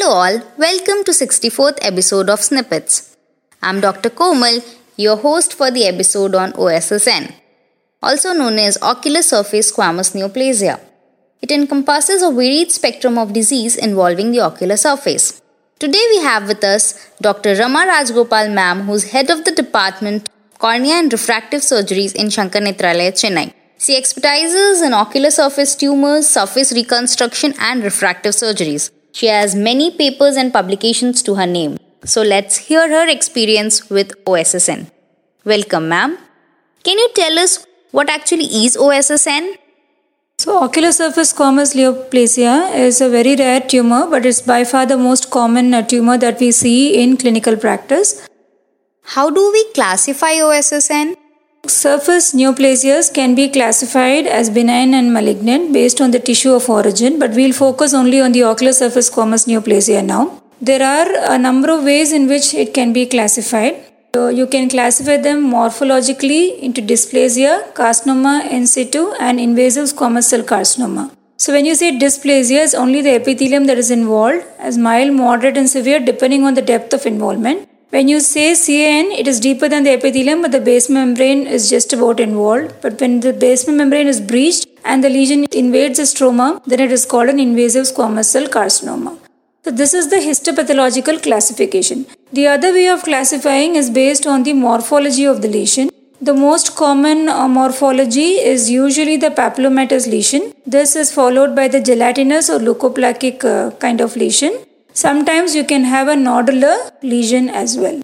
Hello, all. Welcome to 64th episode of Snippets. I'm Dr. Komal, your host for the episode on OSSN, also known as ocular surface squamous neoplasia. It encompasses a varied spectrum of disease involving the ocular surface. Today we have with us Dr. Rama Rajgopal ma'am, who's head of the department Cornea and Refractive Surgeries in Sankara Nethralaya, Chennai. She expertises in ocular surface tumors, surface reconstruction, and refractive surgeries. She has many papers and publications to her name. So let's hear her experience with OSSN. Welcome, ma'am. Can you tell us what actually is OSSN? So, ocular surface squamous neoplasia is a very rare tumor, but it's by far the most common uh, tumor that we see in clinical practice. How do we classify OSSN? Surface neoplasias can be classified as benign and malignant based on the tissue of origin, but we'll focus only on the ocular surface squamous neoplasia now. There are a number of ways in which it can be classified. So you can classify them morphologically into dysplasia, carcinoma in situ, and invasive squamous cell carcinoma. So when you say dysplasia, it's only the epithelium that is involved, as mild, moderate, and severe depending on the depth of involvement. When you say CIN, it is deeper than the epithelium, but the basement membrane is just about involved. But when the basement membrane is breached and the lesion invades the stroma, then it is called an invasive squamous cell carcinoma. So this is the histopathological classification. The other way of classifying is based on the morphology of the lesion. The most common uh, morphology is usually the papillomatous lesion. This is followed by the gelatinous or leukoplakic uh, kind of lesion. Sometimes you can have a nodular lesion as well.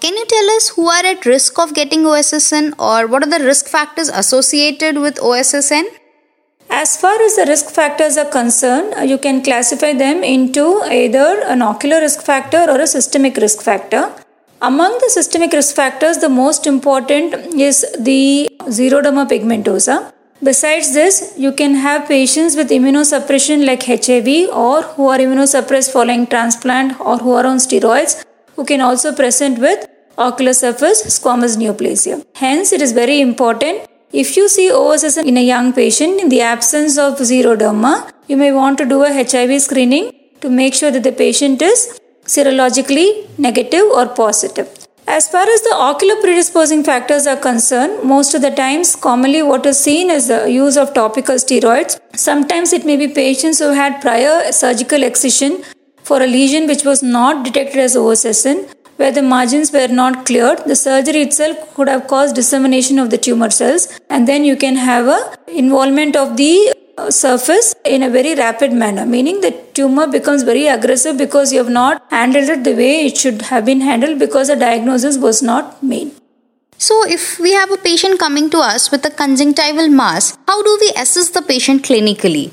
Can you tell us who are at risk of getting OSSN or what are the risk factors associated with OSSN? As far as the risk factors are concerned, uh, you can classify them into either an ocular risk factor or a systemic risk factor. Among the systemic risk factors, the most important is the xeroderma pigmentosa. Besides this, you can have patients with immunosuppression like HIV or who are immunosuppressed following transplant or who are on steroids who can also present with ocular surface squamous neoplasia. Hence, it is very important if you see OSSN a young patient in the absence of xeroderma, you may want to do a HIV screening to make sure that the patient is serologically negative or positive. As far as the ocular predisposing factors are concerned, most of the times, commonly what is seen is the use of topical steroids. Sometimes it may be patients who had prior surgical excision for a lesion which was not detected as OSSN, where the margins were not cleared. The surgery itself could have caused dissemination of the tumor cells, and then you can have a involvement of the Uh, surface in a very rapid manner, meaning the tumor becomes very aggressive because you have not handled it the way it should have been handled because the diagnosis was not made. So, if we have a patient coming to us with a conjunctival mass, how do we assess the patient clinically?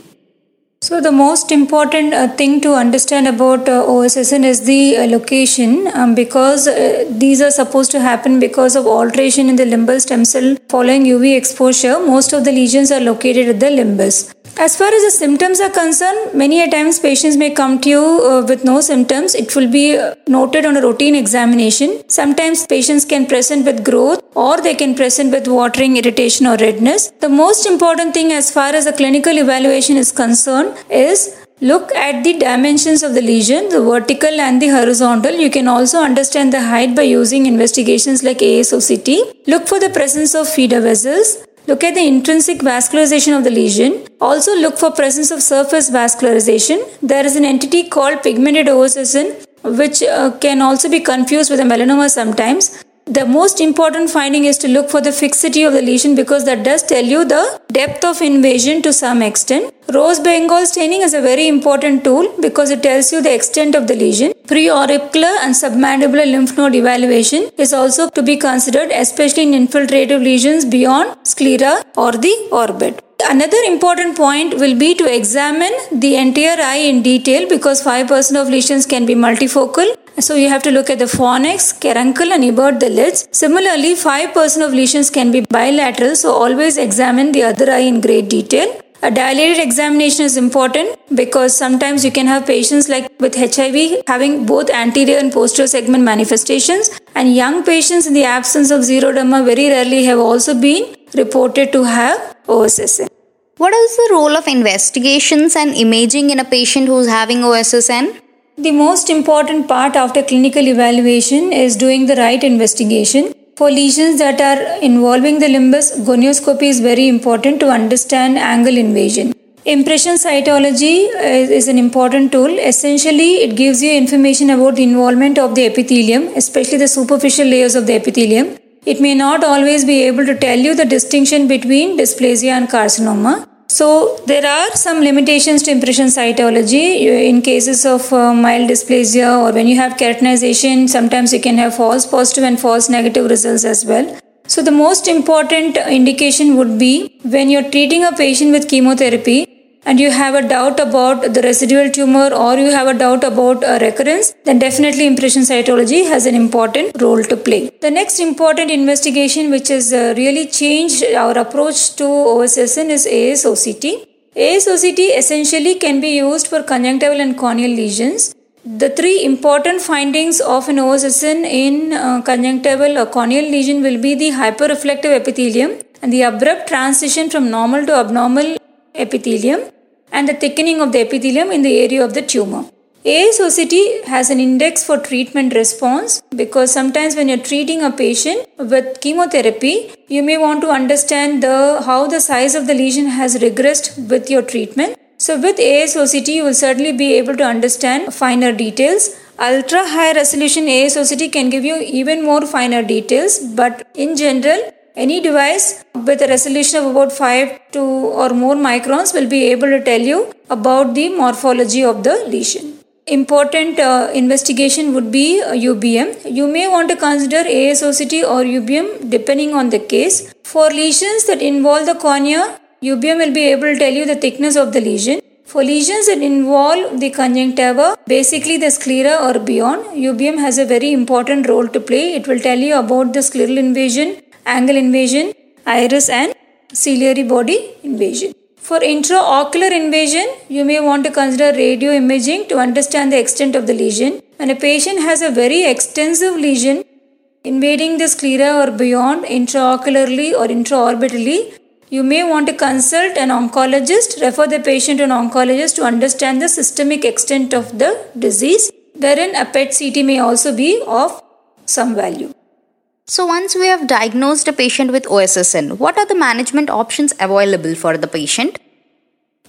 So, the most important uh, thing to understand about uh, OSSN is the uh, location um, because uh, these are supposed to happen because of alteration in the limbal stem cell following UV exposure. Most of the lesions are located at the limbus. As far as the symptoms are concerned, many a times patients may come to you uh, with no symptoms. It will be uh, noted on a routine examination. Sometimes patients can present with growth or they can present with watering, irritation, or redness. The most important thing as far as the clinical evaluation is concerned is Look at the dimensions of the lesion, the vertical and the horizontal. You can also understand the height by using investigations like ASOCT. Look for the presence of feeder vessels. Look at the intrinsic vascularization of the lesion. Also look for presence of surface vascularization. There is an entity called pigmented OSSN which uh, can also be confused with a melanoma sometimes. The most important finding is to look for the fixity of the lesion because that does tell you the depth of invasion to some extent. Rose Bengal staining is a very important tool because it tells you the extent of the lesion. Preauricular and submandibular lymph node evaluation is also to be considered, especially in infiltrative lesions beyond sclera or the orbit. Another important point will be to examine the entire eye in detail because 5% of lesions can be multifocal so you have to look at the fornix, caruncle and evert the lids. Similarly, 5% of lesions can be bilateral, so always examine the other eye in great detail. A dilated examination is important because sometimes you can have patients like with HIV having both anterior and posterior segment manifestations and young patients in the absence of xeroderma very rarely have also been reported to have OSSN. What is the role of investigations and imaging in a patient who is having OSSN? The most important part after clinical evaluation is doing the right investigation. For lesions that are involving the limbus, gonioscopy is very important to understand angle invasion. Impression cytology uh, is an important tool. Essentially, it gives you information about the involvement of the epithelium, especially the superficial layers of the epithelium. It may not always be able to tell you the distinction between dysplasia and carcinoma. So, there are some limitations to impression cytology in cases of uh, mild dysplasia or when you have keratinization, sometimes you can have false positive and false negative results as well. So, the most important indication would be when you're treating a patient with chemotherapy, and you have a doubt about the residual tumor or you have a doubt about a recurrence, then definitely impression cytology has an important role to play. The next important investigation which has uh, really changed our approach to OSSN is ASOCT. ASOCT essentially can be used for conjunctival and corneal lesions. The three important findings of an OSSN in uh, conjunctival or corneal lesion will be the hyperreflective epithelium and the abrupt transition from normal to abnormal epithelium and the thickening of the epithelium in the area of the tumor. ASOCT has an index for treatment response because sometimes when you're treating a patient with chemotherapy, you may want to understand the how the size of the lesion has regressed with your treatment. So with ASOCT, you will certainly be able to understand finer details. Ultra high resolution ASOCT can give you even more finer details, but in general, any device with a resolution of about 5 to or more microns will be able to tell you about the morphology of the lesion. Important uh, investigation would be UBM. You may want to consider ASOCT or UBM depending on the case. For lesions that involve the cornea, UBM will be able to tell you the thickness of the lesion. For lesions that involve the conjunctiva, basically the sclera or beyond, UBM has a very important role to play. It will tell you about the scleral invasion, angle invasion, iris and ciliary body invasion. For intraocular invasion, you may want to consider radio imaging to understand the extent of the lesion. When a patient has a very extensive lesion invading the sclera or beyond intraocularly or intraorbitally, you may want to consult an oncologist, refer the patient to an oncologist to understand the systemic extent of the disease, wherein a PET CT may also be of some value. So, once we have diagnosed a patient with OSSN, what are the management options available for the patient?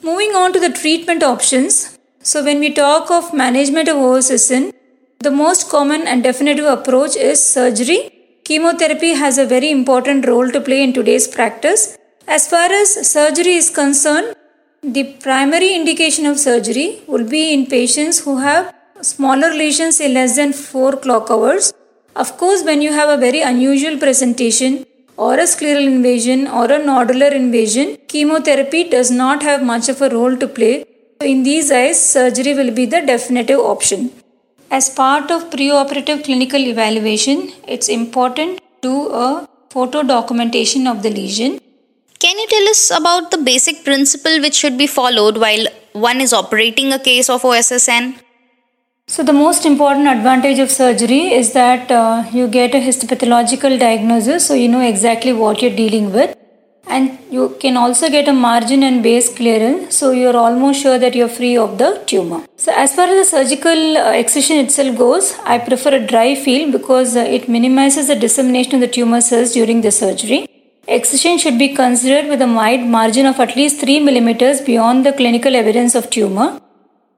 Moving on to the treatment options. So, when we talk of management of OSSN, the most common and definitive approach is surgery. Chemotherapy has a very important role to play in today's practice. As far as surgery is concerned, the primary indication of surgery will be in patients who have smaller lesions, say less than 4 clock hours, of course, when you have a very unusual presentation or a scleral invasion or a nodular invasion, chemotherapy does not have much of a role to play. In these eyes, surgery will be the definitive option. As part of preoperative clinical evaluation, it's important to do a photo documentation of the lesion. Can you tell us about the basic principle which should be followed while one is operating a case of OSSN? So, the most important advantage of surgery is that uh, you get a histopathological diagnosis, so you know exactly what you're dealing with, and you can also get a margin and base clearance, so you're almost sure that you're free of the tumor. So, as far as the surgical uh, excision itself goes, I prefer a dry field because uh, it minimizes the dissemination of the tumor cells during the surgery. Excision should be considered with a wide margin of at least 3 millimeters beyond the clinical evidence of tumor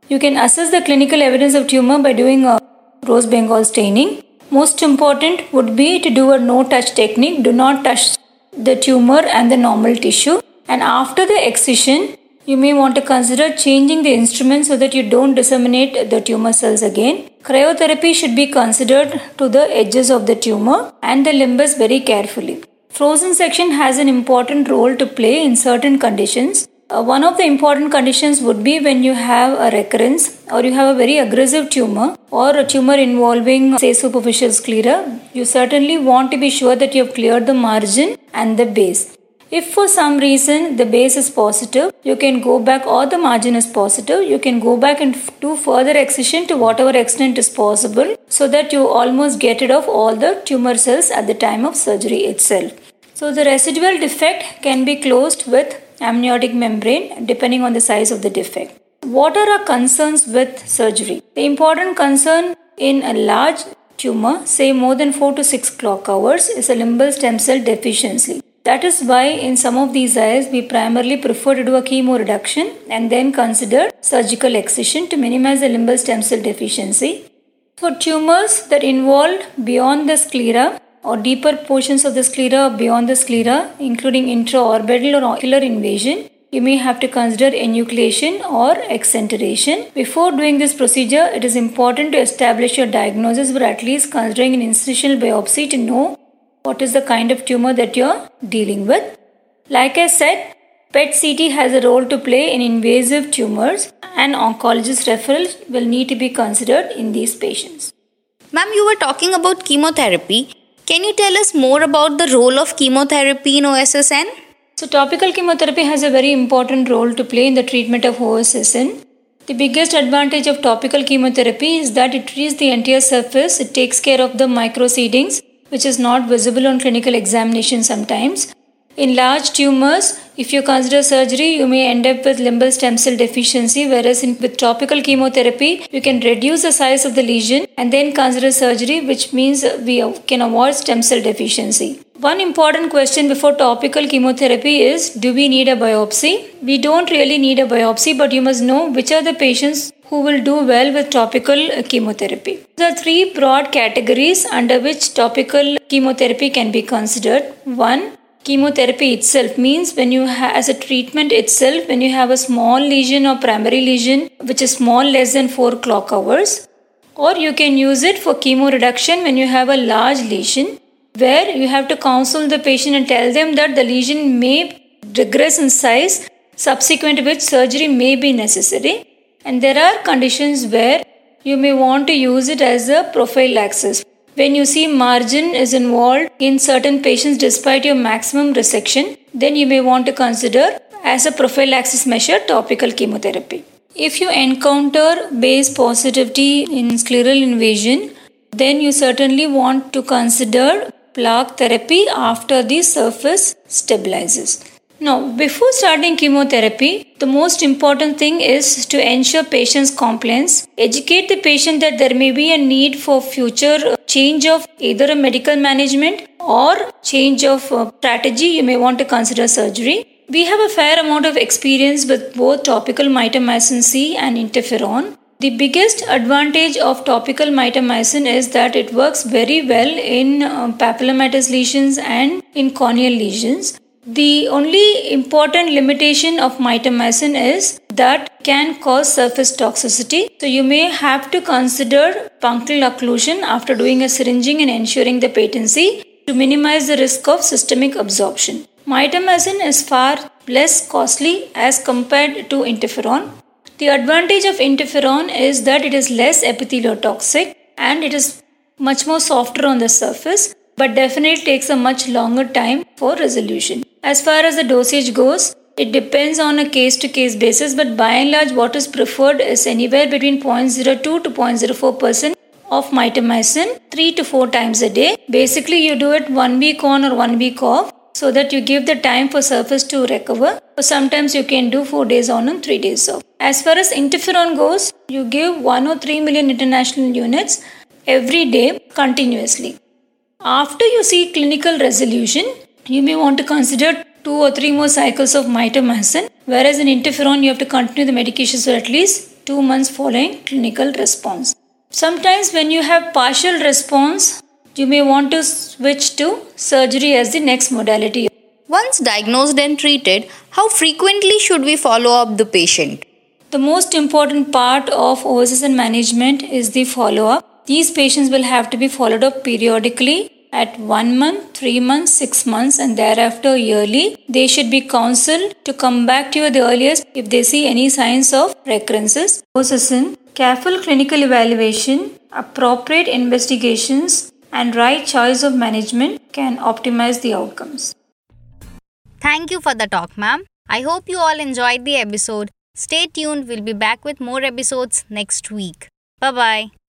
you can assess the clinical evidence of tumor by doing a rose bengal staining. Most important would be to do a no touch technique. Do not touch the tumor and the normal tissue. And after the excision, you may want to consider changing the instrument so that you don't disseminate the tumor cells again. Cryotherapy should be considered to the edges of the tumor and the limbus very carefully. Frozen section has an important role to play in certain conditions. Uh, one of the important conditions would be when you have a recurrence or you have a very aggressive tumor or a tumor involving say superficial sclera you certainly want to be sure that you have cleared the margin and the base. If for some reason the base is positive you can go back or the margin is positive you can go back and do further excision to whatever extent is possible so that you almost get rid of all the tumor cells at the time of surgery itself so the residual defect can be closed with amniotic membrane depending on the size of the defect. what are our concerns with surgery? The important concern in a large tumor, say more than 4 to 6 clock hours, is a limbal stem cell deficiency. That is why in some of these eyes we primarily prefer to do a chemo reduction and then consider surgical excision to minimize the limbal stem cell deficiency. For tumors that involve beyond the sclera or deeper portions of the sclera beyond the sclera, including intraorbital or ocular invasion, you may have to consider enucleation or exenteration. Before doing this procedure, it is important to establish your diagnosis or at least considering an incisional biopsy to know what is the kind of tumor that you're dealing with. Like I said, PET CT has a role to play in invasive tumors and oncologist referrals will need to be considered in these patients. Ma'am, you were talking about chemotherapy. Can you tell us more about the role of chemotherapy in OSSN? So, topical chemotherapy has a very important role to play in the treatment of OSSN. The biggest advantage of topical chemotherapy is that it treats the entire surface, it takes care of the microseedings, which is not visible on clinical examination sometimes. In large tumors, if you consider surgery, you may end up with limbal stem cell deficiency, whereas in, with topical chemotherapy, you can reduce the size of the lesion and then consider surgery, which means we can avoid stem cell deficiency. One important question before topical chemotherapy is do we need a biopsy? We don't really need a biopsy, but you must know which are the patients who will do well with topical uh, chemotherapy. There are three broad categories under which topical chemotherapy can be considered. One, chemotherapy itself means when you as a treatment itself when you have a small lesion or primary lesion which is small less than 4 clock hours or you can use it for chemo reduction when you have a large lesion where you have to counsel the patient and tell them that the lesion may regress in size, subsequent which surgery may be necessary. And there are conditions where you may want to use it as a prophylaxis. When you see margin is involved in certain patients despite your maximum resection, then you may want to consider as a prophylaxis measure topical chemotherapy. If you encounter base positivity in scleral invasion, then you certainly want to consider plaque therapy after the surface stabilizes. Now, before starting chemotherapy, the most important thing is to ensure patient's compliance. Educate the patient that there may be a need for future change of either a medical management or change of uh, strategy. You may want to consider surgery. We have a fair amount of experience with both topical mitomycin C and interferon. The biggest advantage of topical mitomycin is that it works very well in uh, papillomatous lesions and in corneal lesions. The only important limitation of mitomycin is that it can cause surface toxicity. So you may have to consider punctal occlusion after doing a syringing and ensuring the patency to minimize the risk of systemic absorption. Mitomycin is far less costly as compared to interferon. The advantage of interferon is that it is less epitheliotoxic and it is much more softer on the surface but definitely takes a much longer time for resolution. As far as the dosage goes, it depends on a case to case basis but by and large what is preferred is anywhere between 0.02 to 0.04% of mitomycin 3 to 4 times a day. Basically you do it 1 week on or 1 week off so that you give the time for surface to recover. Or sometimes you can do 4 days on and 3 days off. As far as interferon goes, you give 1 or 3 million international units every day continuously. After you see clinical resolution, you may want to consider 2 or 3 more cycles of mitomycin, whereas in interferon you have to continue the medications for at least 2 months following clinical response. Sometimes when you have partial response, you may want to switch to surgery as the next modality. Once diagnosed and treated, how frequently should we follow up the patient? The most important part of OSSN management is the follow up. These patients will have to be followed up periodically at 1 month, 3 months, 6 months, and thereafter yearly. They should be counseled to come back to you the earliest if they see any signs of recurrences. OSSN, careful clinical evaluation, appropriate investigations, and right choice of management can optimize the outcomes. Thank you for the talk, ma'am. I hope you all enjoyed the episode. Stay tuned, we'll be back with more episodes next week. Bye bye.